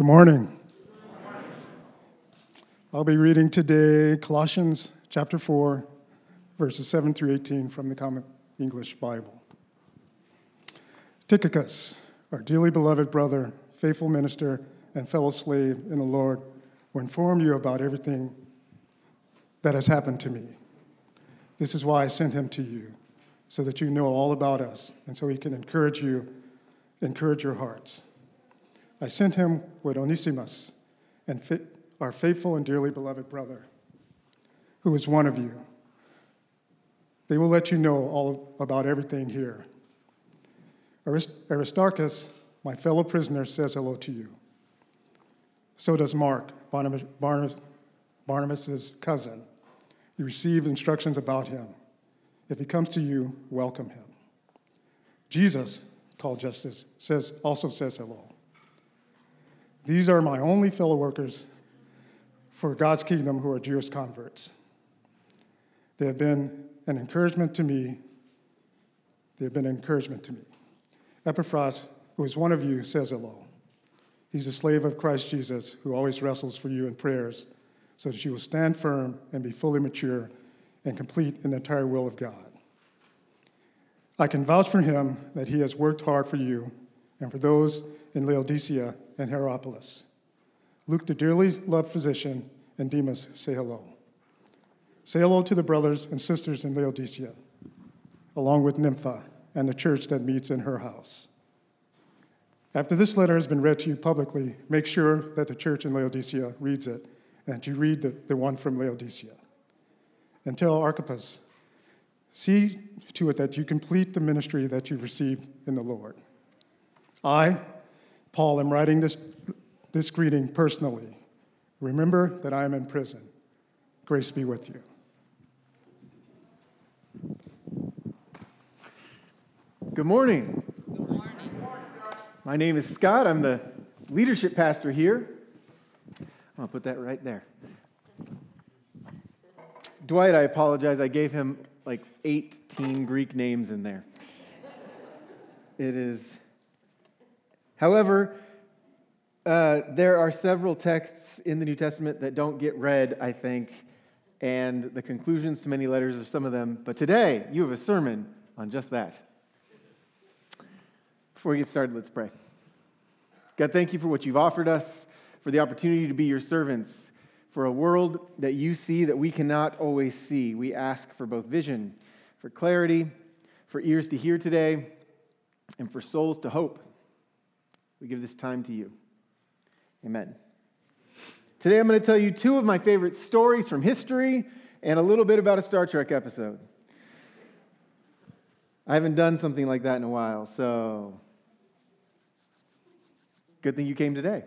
Good morning. I'll be reading today Colossians chapter 4, verses 7 through 18 from the Common English Bible. Tychicus, our dearly beloved brother, faithful minister, and fellow slave in the Lord, will inform you about everything that has happened to me. This is why I sent him to you, so that you know all about us, and so he can encourage you, encourage your hearts. I sent him with Onesimus, and our faithful and dearly beloved brother, who is one of you. They will let you know all about everything here. Aristarchus, my fellow prisoner, says hello to you. So does Mark, Barnabas, Barnabas, cousin. You received instructions about him. If he comes to you, welcome him. Jesus, called Justus, says, also says hello. These are my only fellow workers for God's kingdom who are Jewish converts. They have been an encouragement to me. They have been an encouragement to me. Epaphras, who is one of you, says hello. He's a slave of Christ Jesus who always wrestles for you in prayers so that you will stand firm and be fully mature and complete in the entire will of God. I can vouch for him that he has worked hard for you and for those in Laodicea and Hierapolis. Luke, the dearly loved physician, and Demas say hello. Say hello to the brothers and sisters in Laodicea, along with Nympha and the church that meets in her house. After this letter has been read to you publicly, make sure that the church in Laodicea reads it and that you read the, the one from Laodicea. And tell Archippus, see to it that you complete the ministry that you've received in the Lord. I, Paul, I'm writing this, this greeting personally. Remember that I am in prison. Grace be with you. Good morning. My name is Scott. I'm the leadership pastor here. I'm going to put that right there. Dwight, I apologize. I gave him like 18 Greek names in there. It is. However, uh, there are several texts in the New Testament that don't get read, I think, and the conclusions to many letters are some of them. But today, you have a sermon on just that. Before we get started, let's pray. God, thank you for what you've offered us, for the opportunity to be your servants, for a world that you see that we cannot always see. We ask for both vision, for clarity, for ears to hear today, and for souls to hope. We give this time to you. Amen. Today I'm going to tell you two of my favorite stories from history and a little bit about a Star Trek episode. I haven't done something like that in a while, so Good thing you came today.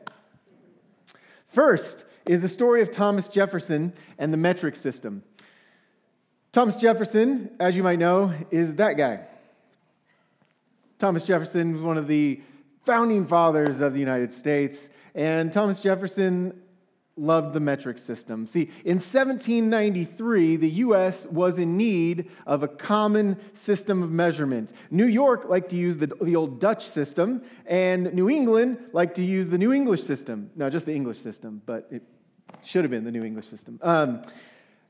First is the story of Thomas Jefferson and the metric system. Thomas Jefferson, as you might know, is that guy. Thomas Jefferson was one of the founding fathers of the United States, and Thomas Jefferson loved the metric system. See, in 1793, the U.S. was in need of a common system of measurement. New York liked to use the, the old Dutch system, and New England liked to use the New English system. No, just the English system, but it should have been the New English system. Um,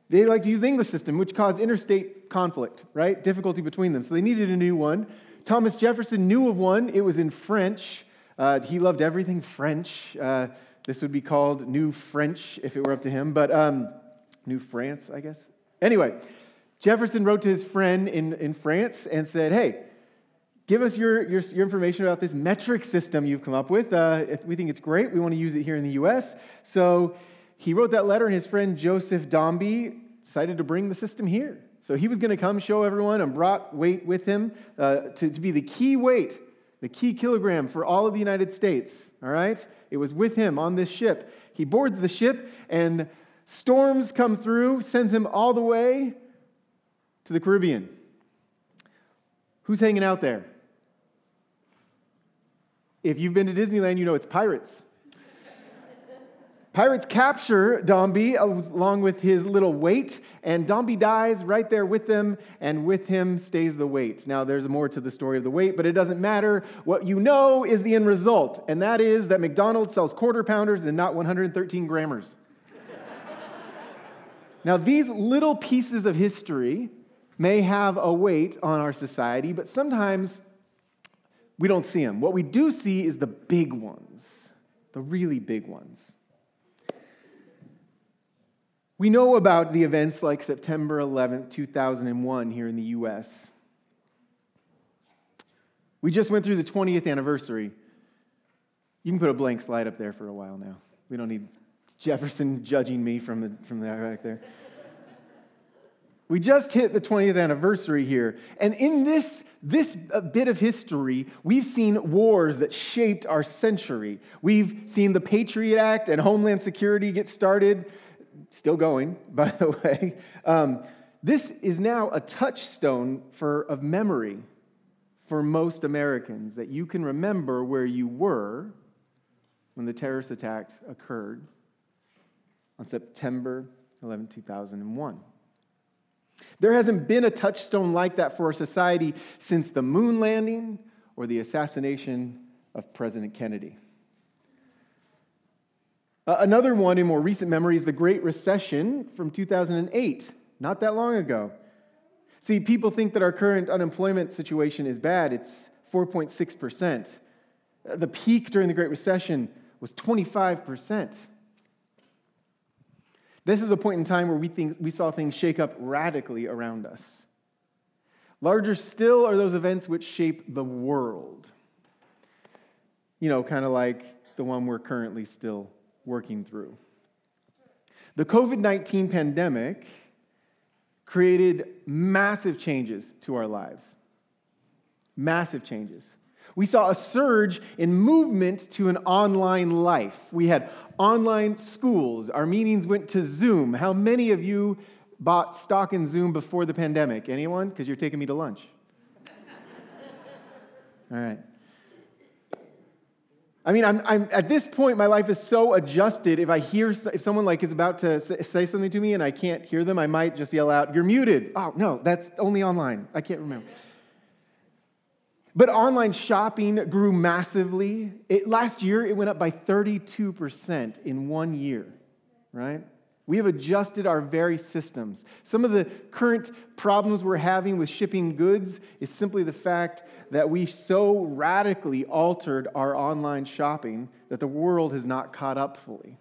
they liked to use the English system, which caused interstate conflict, right? Difficulty between them. So they needed a new one. Thomas Jefferson knew of one, it was in French. Uh, he loved everything French. Uh, this would be called New French if it were up to him, but um, New France, I guess. Anyway, Jefferson wrote to his friend in, in France and said, Hey, give us your, your, your information about this metric system you've come up with. Uh, if we think it's great, we want to use it here in the US. So he wrote that letter, and his friend Joseph Dombey decided to bring the system here. So he was going to come show everyone and brought weight with him uh, to, to be the key weight, the key kilogram for all of the United States. All right? It was with him on this ship. He boards the ship, and storms come through, sends him all the way to the Caribbean. Who's hanging out there? If you've been to Disneyland, you know it's pirates. Pirates capture Dombey along with his little weight, and Dombey dies right there with them, and with him stays the weight. Now, there's more to the story of the weight, but it doesn't matter. What you know is the end result, and that is that McDonald's sells quarter pounders and not 113 grammars. now, these little pieces of history may have a weight on our society, but sometimes we don't see them. What we do see is the big ones, the really big ones. We know about the events like September 11th, 2001, here in the US. We just went through the 20th anniversary. You can put a blank slide up there for a while now. We don't need Jefferson judging me from the, from the back there. We just hit the 20th anniversary here. And in this, this uh, bit of history, we've seen wars that shaped our century. We've seen the Patriot Act and Homeland Security get started still going, by the way. Um, this is now a touchstone for, of memory for most Americans that you can remember where you were when the terrorist attack occurred on September 11, 2001. There hasn't been a touchstone like that for our society since the moon landing or the assassination of President Kennedy. Uh, another one in more recent memory is the Great Recession from 2008, not that long ago. See, people think that our current unemployment situation is bad. It's 4.6%. Uh, the peak during the Great Recession was 25%. This is a point in time where we, think, we saw things shake up radically around us. Larger still are those events which shape the world. You know, kind of like the one we're currently still working through. The COVID 19 pandemic created massive changes to our lives. Massive changes. We saw a surge in movement to an online life. We had online schools. Our meetings went to Zoom. How many of you bought stock in Zoom before the pandemic? Anyone? Because you're taking me to lunch. All right. I mean, I'm, I'm, at this point, my life is so adjusted. If I hear, if someone like is about to say something to me and I can't hear them, I might just yell out, "You're muted." Oh no, that's only online. I can't remember. But online shopping grew massively. It, last year, it went up by 32% in one year, right? We have adjusted our very systems. Some of the current problems we're having with shipping goods is simply the fact that we so radically altered our online shopping that the world has not caught up fully.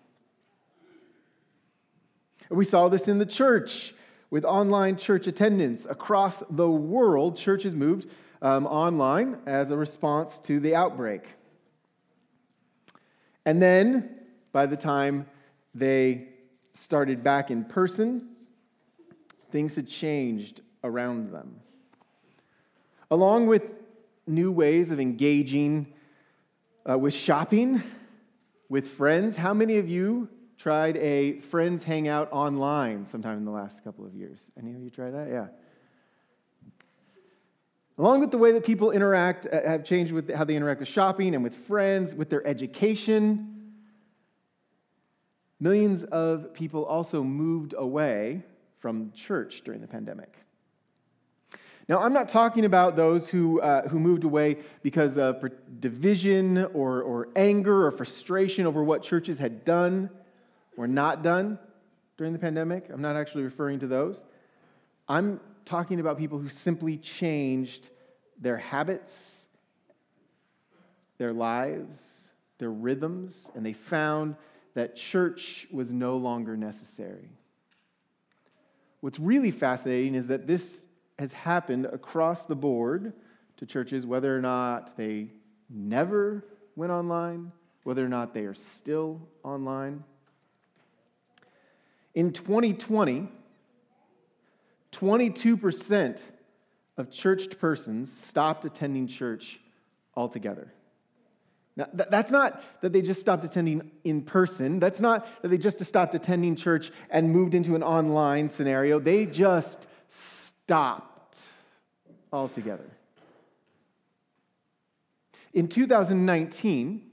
We saw this in the church with online church attendance. Across the world, churches moved um, online as a response to the outbreak. And then, by the time they started back in person, things had changed around them. Along with new ways of engaging uh, with shopping, with friends, how many of you tried a friends hangout online sometime in the last couple of years? Any of you tried that? Yeah. Along with the way that people interact, uh, have changed with how they interact with shopping and with friends, with their education, Millions of people also moved away from church during the pandemic. Now, I'm not talking about those who, uh, who moved away because of division or, or anger or frustration over what churches had done or not done during the pandemic. I'm not actually referring to those. I'm talking about people who simply changed their habits, their lives, their rhythms, and they found that church was no longer necessary. What's really fascinating is that this has happened across the board to churches, whether or not they never went online, whether or not they are still online. In 2020, 22% of churched persons stopped attending church altogether. Now, that's not that they just stopped attending in person. That's not that they just stopped attending church and moved into an online scenario. They just stopped altogether. In 2019,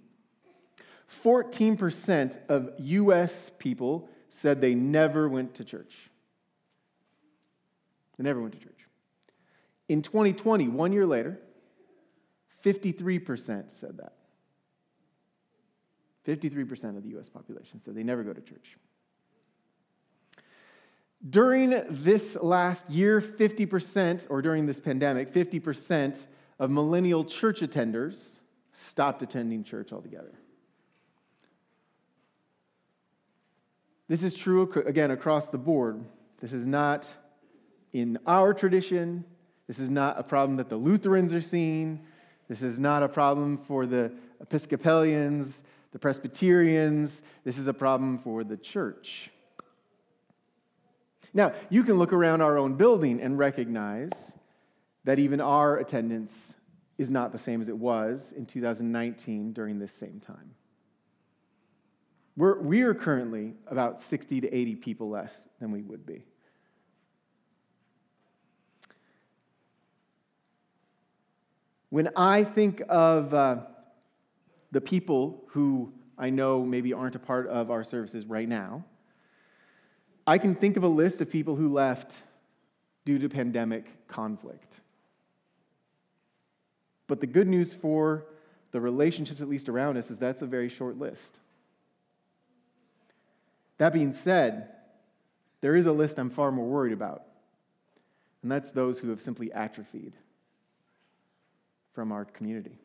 14% of US people said they never went to church. They never went to church. In 2020, one year later, 53% said that. 53% of the US population said they never go to church. During this last year, 50%, or during this pandemic, 50% of millennial church attenders stopped attending church altogether. This is true, again, across the board. This is not in our tradition. This is not a problem that the Lutherans are seeing. This is not a problem for the Episcopalians, the Presbyterians. This is a problem for the church. Now, you can look around our own building and recognize that even our attendance is not the same as it was in 2019 during this same time. We're, we are currently about 60 to 80 people less than we would be. When I think of uh, the people who I know maybe aren't a part of our services right now, I can think of a list of people who left due to pandemic conflict. But the good news for the relationships, at least around us, is that's a very short list. That being said, there is a list I'm far more worried about, and that's those who have simply atrophied from our community.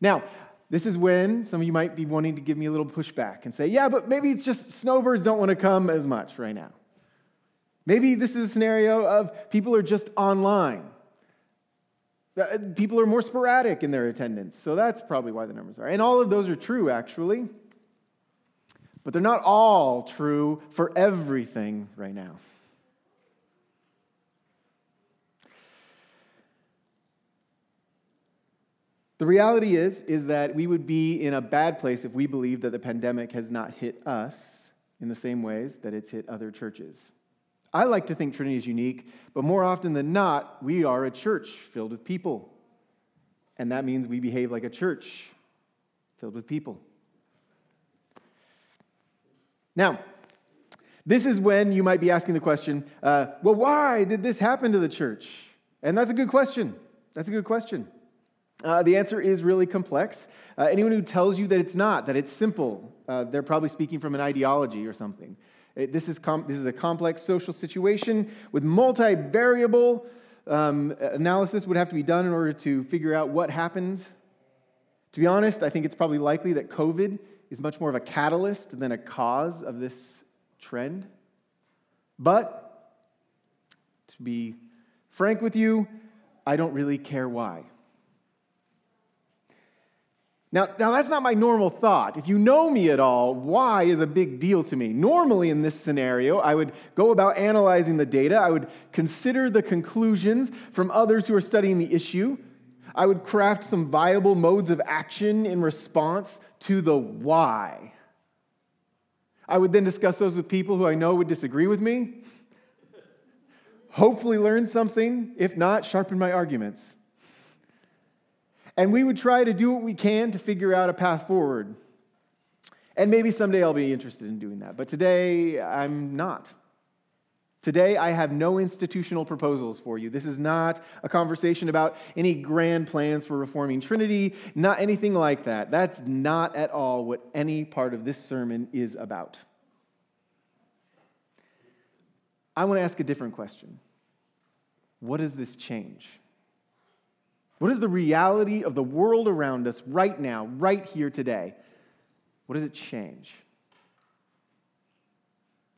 Now, this is when some of you might be wanting to give me a little pushback and say, yeah, but maybe it's just snowbirds don't want to come as much right now. Maybe this is a scenario of people are just online. Uh, people are more sporadic in their attendance, so that's probably why the numbers are. And all of those are true, actually. But they're not all true for everything right now. The reality is, is that we would be in a bad place if we believed that the pandemic has not hit us in the same ways that it's hit other churches. I like to think Trinity is unique, but more often than not, we are a church filled with people. And that means we behave like a church filled with people. Now, this is when you might be asking the question uh, well, why did this happen to the church? And that's a good question. That's a good question. Uh, the answer is really complex. Uh, anyone who tells you that it's not, that it's simple, uh, they're probably speaking from an ideology or something. It, this, is com- this is a complex social situation with multivariable um, analysis would have to be done in order to figure out what happened. To be honest, I think it's probably likely that COVID is much more of a catalyst than a cause of this trend. But to be frank with you, I don't really care why. Now, now, that's not my normal thought. If you know me at all, why is a big deal to me. Normally, in this scenario, I would go about analyzing the data. I would consider the conclusions from others who are studying the issue. I would craft some viable modes of action in response to the why. I would then discuss those with people who I know would disagree with me. Hopefully, learn something. If not, sharpen my arguments. And we would try to do what we can to figure out a path forward. And maybe someday I'll be interested in doing that. But today, I'm not. Today, I have no institutional proposals for you. This is not a conversation about any grand plans for reforming Trinity, not anything like that. That's not at all what any part of this sermon is about. I want to ask a different question What does this change? What is the reality of the world around us right now, right here today? What does it change?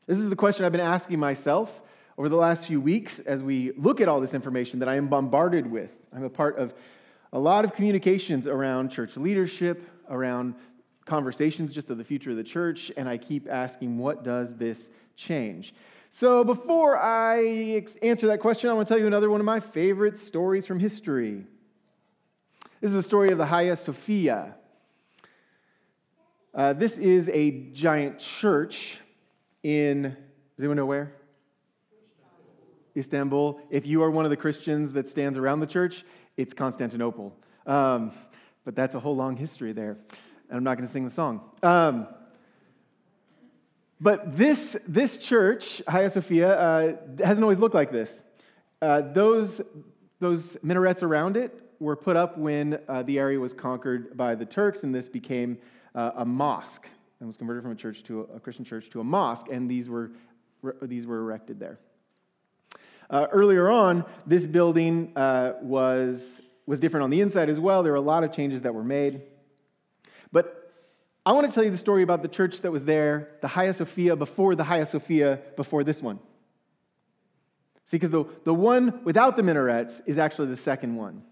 This is the question I've been asking myself over the last few weeks as we look at all this information that I am bombarded with. I'm a part of a lot of communications around church leadership, around conversations just of the future of the church, and I keep asking, what does this change? So before I answer that question, I want to tell you another one of my favorite stories from history. This is the story of the Hagia Sophia. Uh, this is a giant church in, does anyone know where? Istanbul. If you are one of the Christians that stands around the church, it's Constantinople. Um, but that's a whole long history there. and I'm not going to sing the song. Um, but this, this church, Hagia Sophia, uh, hasn't always looked like this. Uh, those, those minarets around it were put up when uh, the area was conquered by the Turks, and this became uh, a mosque and was converted from a church to a, a, Christian church to a mosque, and these were, these were erected there. Uh, earlier on, this building uh, was, was different on the inside as well. There were a lot of changes that were made. But I want to tell you the story about the church that was there, the Hagia Sophia, before the Hagia Sophia, before this one. See, because the, the one without the minarets is actually the second one.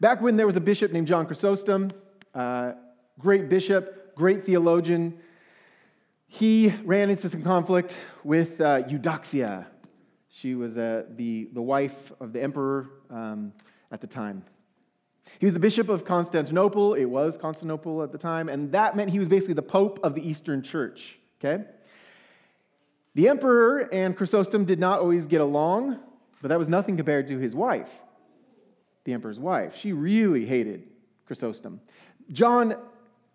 Back when there was a bishop named John Chrysostom, uh, great bishop, great theologian, he ran into some conflict with uh, Eudoxia. She was uh, the, the wife of the emperor um, at the time. He was the bishop of Constantinople. It was Constantinople at the time, and that meant he was basically the pope of the Eastern Church. Okay? The emperor and Chrysostom did not always get along, but that was nothing compared to his wife, the emperor's wife. She really hated Chrysostom. John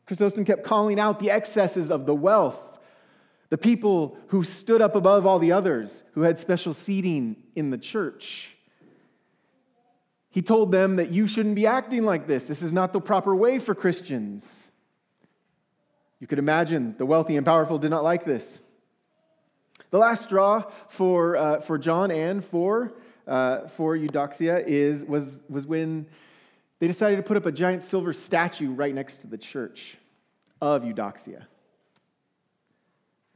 Chrysostom kept calling out the excesses of the wealth, the people who stood up above all the others, who had special seating in the church. He told them that you shouldn't be acting like this. This is not the proper way for Christians. You could imagine the wealthy and powerful did not like this. The last straw for, uh, for John and for, uh, for Eudoxia is, was, was when they decided to put up a giant silver statue right next to the church of Eudoxia.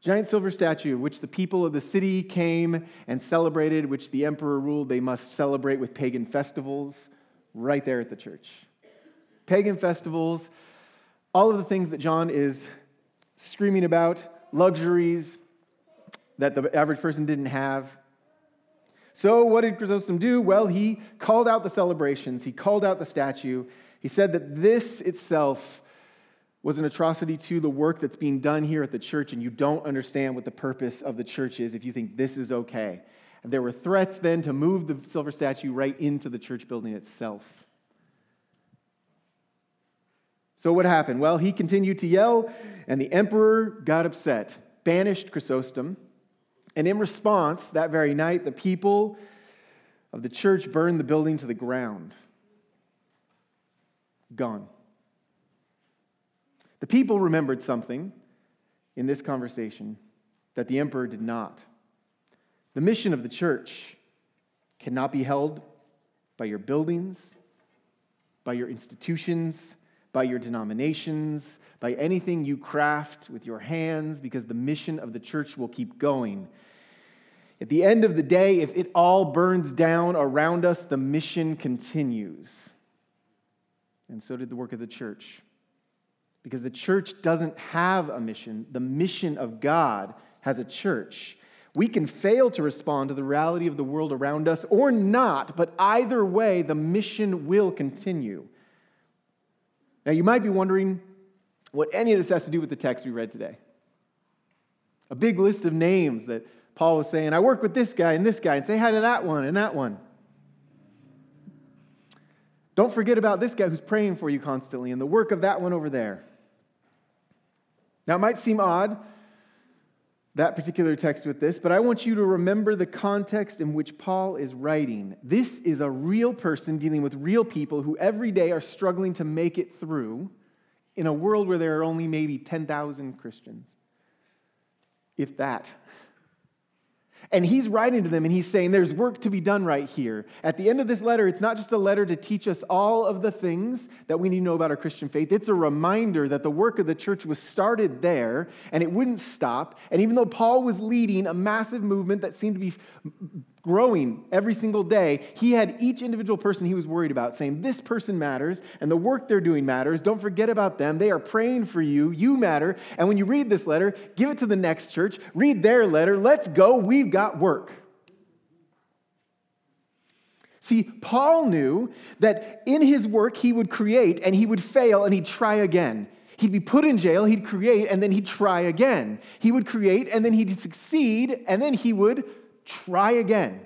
Giant silver statue, which the people of the city came and celebrated, which the emperor ruled they must celebrate with pagan festivals right there at the church. Pagan festivals, all of the things that John is screaming about, luxuries that the average person didn't have. So, what did Chrysostom do? Well, he called out the celebrations, he called out the statue. He said that this itself was an atrocity to the work that's being done here at the church, and you don't understand what the purpose of the church is if you think this is okay. And there were threats then to move the silver statue right into the church building itself. So, what happened? Well, he continued to yell, and the emperor got upset, banished Chrysostom. And in response, that very night, the people of the church burned the building to the ground. Gone. The people remembered something in this conversation that the emperor did not. The mission of the church cannot be held by your buildings, by your institutions, by your denominations, by anything you craft with your hands, because the mission of the church will keep going. At the end of the day, if it all burns down around us, the mission continues. And so did the work of the church because the church doesn't have a mission. The mission of God has a church. We can fail to respond to the reality of the world around us or not, but either way, the mission will continue. Now, you might be wondering what any of this has to do with the text we read today. A big list of names that Paul was saying, I work with this guy and this guy, and say hi to that one and that one. Don't forget about this guy who's praying for you constantly and the work of that one over there. Now, it might seem odd, that particular text with this, but I want you to remember the context in which Paul is writing. This is a real person dealing with real people who every day are struggling to make it through in a world where there are only maybe 10,000 Christians, if that. And he's writing to them and he's saying, There's work to be done right here. At the end of this letter, it's not just a letter to teach us all of the things that we need to know about our Christian faith. It's a reminder that the work of the church was started there and it wouldn't stop. And even though Paul was leading a massive movement that seemed to be growing every single day, he had each individual person he was worried about saying, This person matters, and the work they're doing matters. Don't forget about them. They are praying for you. You matter. And when you read this letter, give it to the next church, read their letter. Let's go. We've got work. See, Paul knew that in his work he would create and he would fail and he'd try again. He'd be put in jail, he'd create, and then he'd try again. He would create, and then he'd succeed, and then he would try again.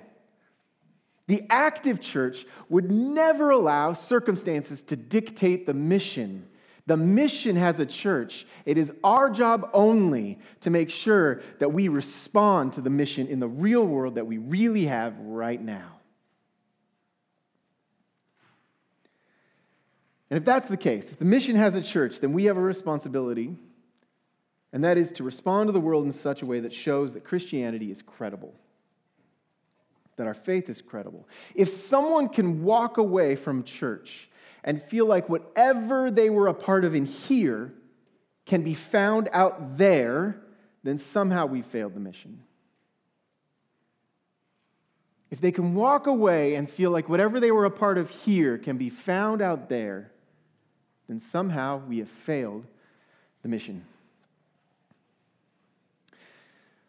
The active church would never allow circumstances to dictate the mission. The mission has a church. It is our job only to make sure that we respond to the mission in the real world that we really have right now. And if that's the case, if the mission has a church, then we have a responsibility, and that is to respond to the world in such a way that shows that Christianity is credible, that our faith is credible. If someone can walk away from church and feel like whatever they were a part of in here can be found out there, then somehow we failed the mission. If they can walk away and feel like whatever they were a part of here can be found out there, then somehow we have failed the mission.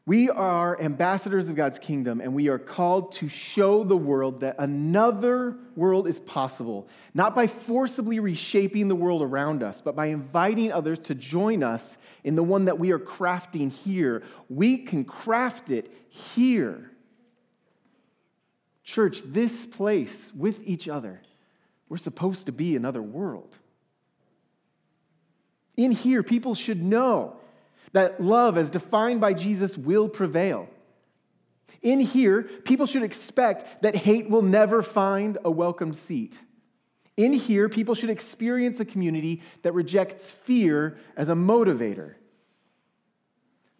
We are ambassadors of God's kingdom, and we are called to show the world that another world is possible, not by forcibly reshaping the world around us, but by inviting others to join us in the one that we are crafting here. We can craft it here. Church, this place with each other, we're supposed to be another world. In here, people should know that love, as defined by Jesus, will prevail. In here, people should expect that hate will never find a welcome seat. In here, people should experience a community that rejects fear as a motivator.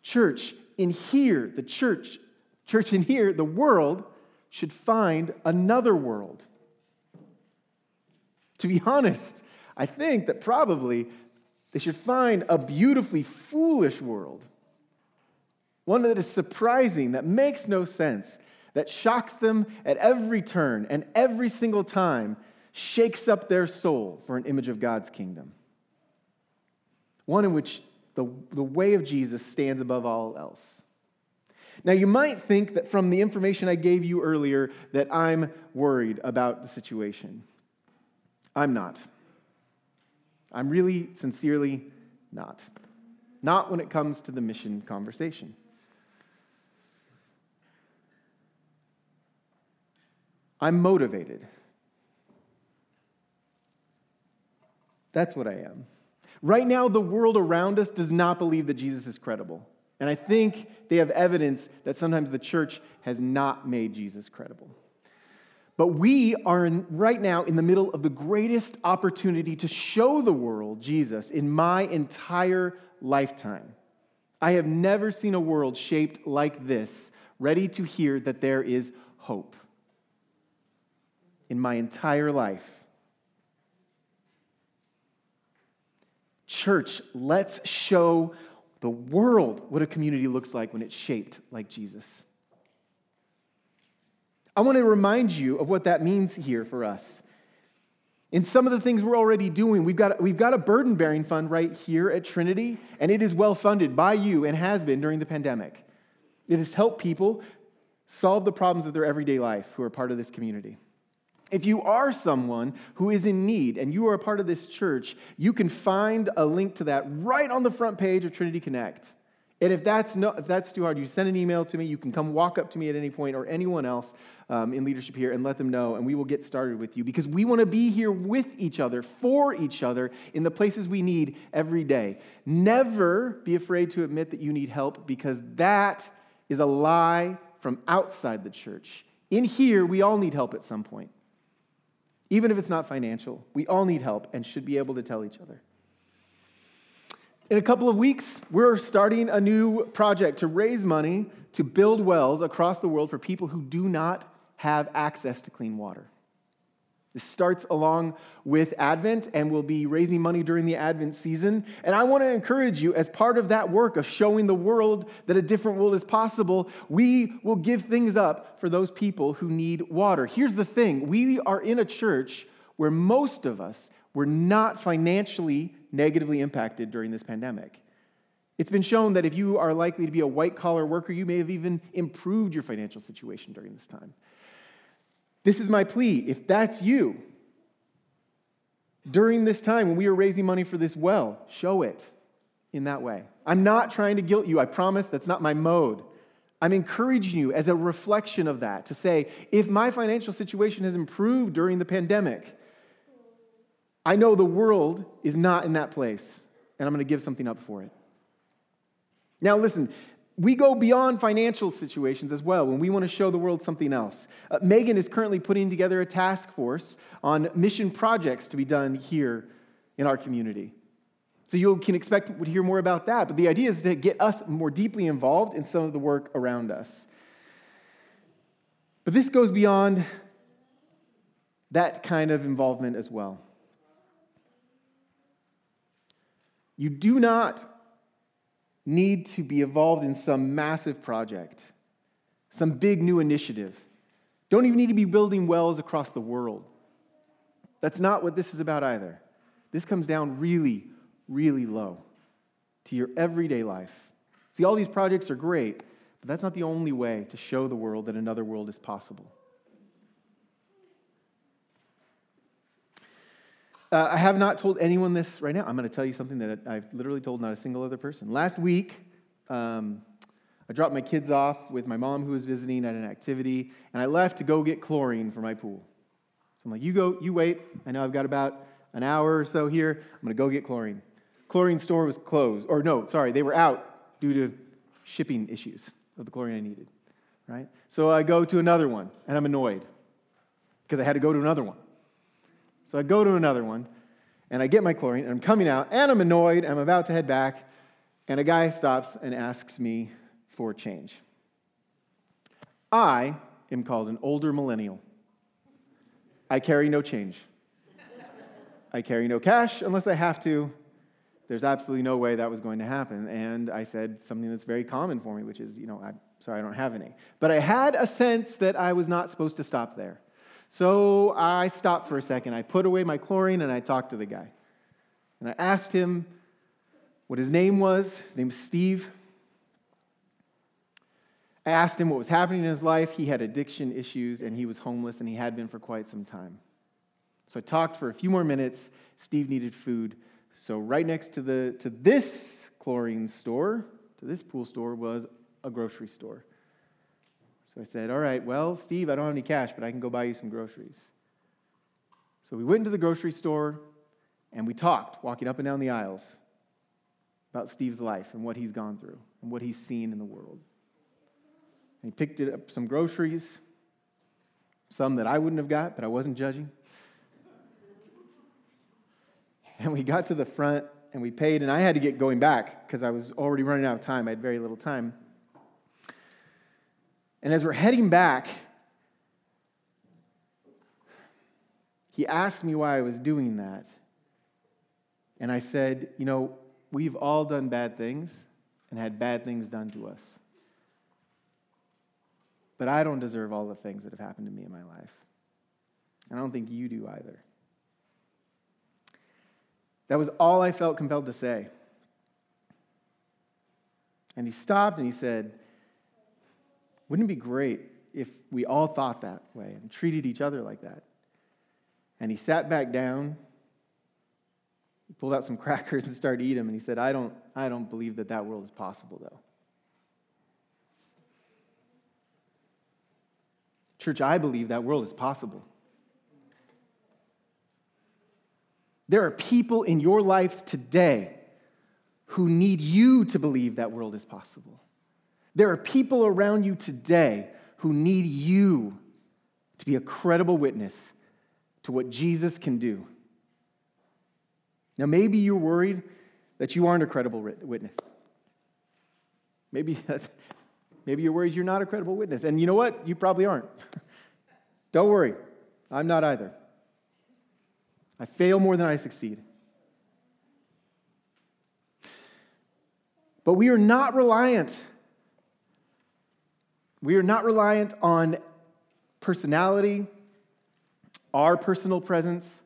Church, in here, the church, church in here, the world should find another world. To be honest, I think that probably they should find a beautifully foolish world, one that is surprising, that makes no sense, that shocks them at every turn and every single time shakes up their soul for an image of God's kingdom. One in which the, the way of Jesus stands above all else. Now, you might think that from the information I gave you earlier that I'm worried about the situation. I'm not. I'm really, sincerely not. Not when it comes to the mission conversation. I'm motivated. That's what I am. Right now, the world around us does not believe that Jesus is credible. And I think they have evidence that sometimes the church has not made Jesus credible. But we are in, right now in the middle of the greatest opportunity to show the world Jesus in my entire lifetime. I have never seen a world shaped like this, ready to hear that there is hope in my entire life. Church, let's show the world what a community looks like when it's shaped like Jesus. I want to remind you of what that means here for us. In some of the things we're already doing, we've got, we've got a burden bearing fund right here at Trinity, and it is well funded by you and has been during the pandemic. It has helped people solve the problems of their everyday life who are part of this community. If you are someone who is in need and you are a part of this church, you can find a link to that right on the front page of Trinity Connect. And if that's, no, if that's too hard, you send an email to me. You can come walk up to me at any point or anyone else um, in leadership here and let them know, and we will get started with you because we want to be here with each other, for each other, in the places we need every day. Never be afraid to admit that you need help because that is a lie from outside the church. In here, we all need help at some point. Even if it's not financial, we all need help and should be able to tell each other. In a couple of weeks, we're starting a new project to raise money to build wells across the world for people who do not have access to clean water. This starts along with Advent and we'll be raising money during the Advent season. And I want to encourage you, as part of that work of showing the world that a different world is possible, we will give things up for those people who need water. Here's the thing we are in a church where most of us were not financially negatively impacted during this pandemic. It's been shown that if you are likely to be a white collar worker, you may have even improved your financial situation during this time. This is my plea. If that's you, during this time when we are raising money for this well, show it in that way. I'm not trying to guilt you. I promise that's not my mode. I'm encouraging you as a reflection of that to say, if my financial situation has improved during the pandemic, I know the world is not in that place, and I'm going to give something up for it. Now, listen, we go beyond financial situations as well when we want to show the world something else. Uh, Megan is currently putting together a task force on mission projects to be done here in our community. So you can expect to hear more about that, but the idea is to get us more deeply involved in some of the work around us. But this goes beyond that kind of involvement as well. You do not need to be involved in some massive project, some big new initiative. Don't even need to be building wells across the world. That's not what this is about either. This comes down really, really low to your everyday life. See, all these projects are great, but that's not the only way to show the world that another world is possible. Uh, I have not told anyone this right now. I'm going to tell you something that I've literally told not a single other person. Last week, um, I dropped my kids off with my mom who was visiting at an activity, and I left to go get chlorine for my pool. So I'm like, you go, you wait. I know I've got about an hour or so here. I'm going to go get chlorine. Chlorine store was closed, or no, sorry, they were out due to shipping issues of the chlorine I needed, right? So I go to another one, and I'm annoyed because I had to go to another one. So I go to another one, and I get my chlorine, and I'm coming out, and I'm annoyed. I'm about to head back, and a guy stops and asks me for change. I am called an older millennial. I carry no change. I carry no cash unless I have to. There's absolutely no way that was going to happen. And I said something that's very common for me, which is, you know, I'm sorry, I don't have any. But I had a sense that I was not supposed to stop there. So I stopped for a second. I put away my chlorine and I talked to the guy. And I asked him what his name was. His name is Steve. I asked him what was happening in his life. He had addiction issues and he was homeless and he had been for quite some time. So I talked for a few more minutes. Steve needed food. So right next to, the, to this chlorine store, to this pool store, was a grocery store. I said, All right, well, Steve, I don't have any cash, but I can go buy you some groceries. So we went into the grocery store and we talked, walking up and down the aisles, about Steve's life and what he's gone through and what he's seen in the world. And he picked up some groceries, some that I wouldn't have got, but I wasn't judging. And we got to the front and we paid, and I had to get going back because I was already running out of time. I had very little time. And as we're heading back, he asked me why I was doing that. And I said, You know, we've all done bad things and had bad things done to us. But I don't deserve all the things that have happened to me in my life. And I don't think you do either. That was all I felt compelled to say. And he stopped and he said, wouldn't it be great if we all thought that way and treated each other like that? And he sat back down, pulled out some crackers and started eating them, and he said, I don't, I don't believe that that world is possible, though. Church, I believe that world is possible. There are people in your life today who need you to believe that world is possible. There are people around you today who need you to be a credible witness to what Jesus can do. Now, maybe you're worried that you aren't a credible witness. Maybe, maybe you're worried you're not a credible witness. And you know what? You probably aren't. Don't worry. I'm not either. I fail more than I succeed. But we are not reliant we are not reliant on personality, our personal presence,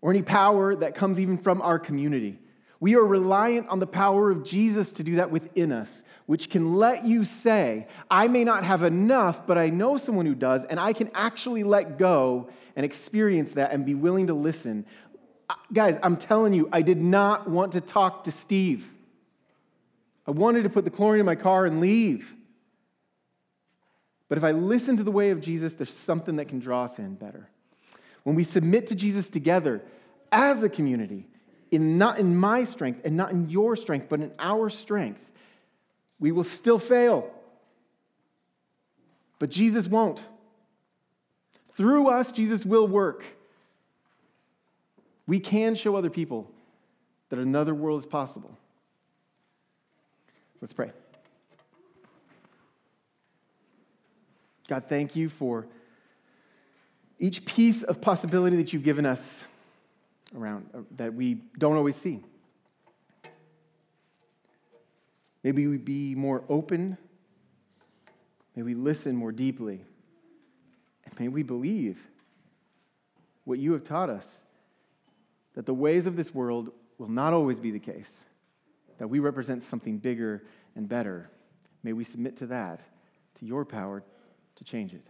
or any power that comes even from our community. We are reliant on the power of Jesus to do that within us, which can let you say, I may not have enough, but I know someone who does, and I can actually let go and experience that and be willing to listen. Uh, guys, I'm telling you, I did not want to talk to Steve. I wanted to put the chlorine in my car and leave. But if I listen to the way of Jesus, there's something that can draw us in better. When we submit to Jesus together as a community, in not in my strength and not in your strength, but in our strength, we will still fail. But Jesus won't. Through us, Jesus will work. We can show other people that another world is possible. Let's pray. God, thank you for each piece of possibility that you've given us around uh, that we don't always see. Maybe we be more open. May we listen more deeply. And may we believe what you have taught us that the ways of this world will not always be the case, that we represent something bigger and better. May we submit to that, to your power to change it.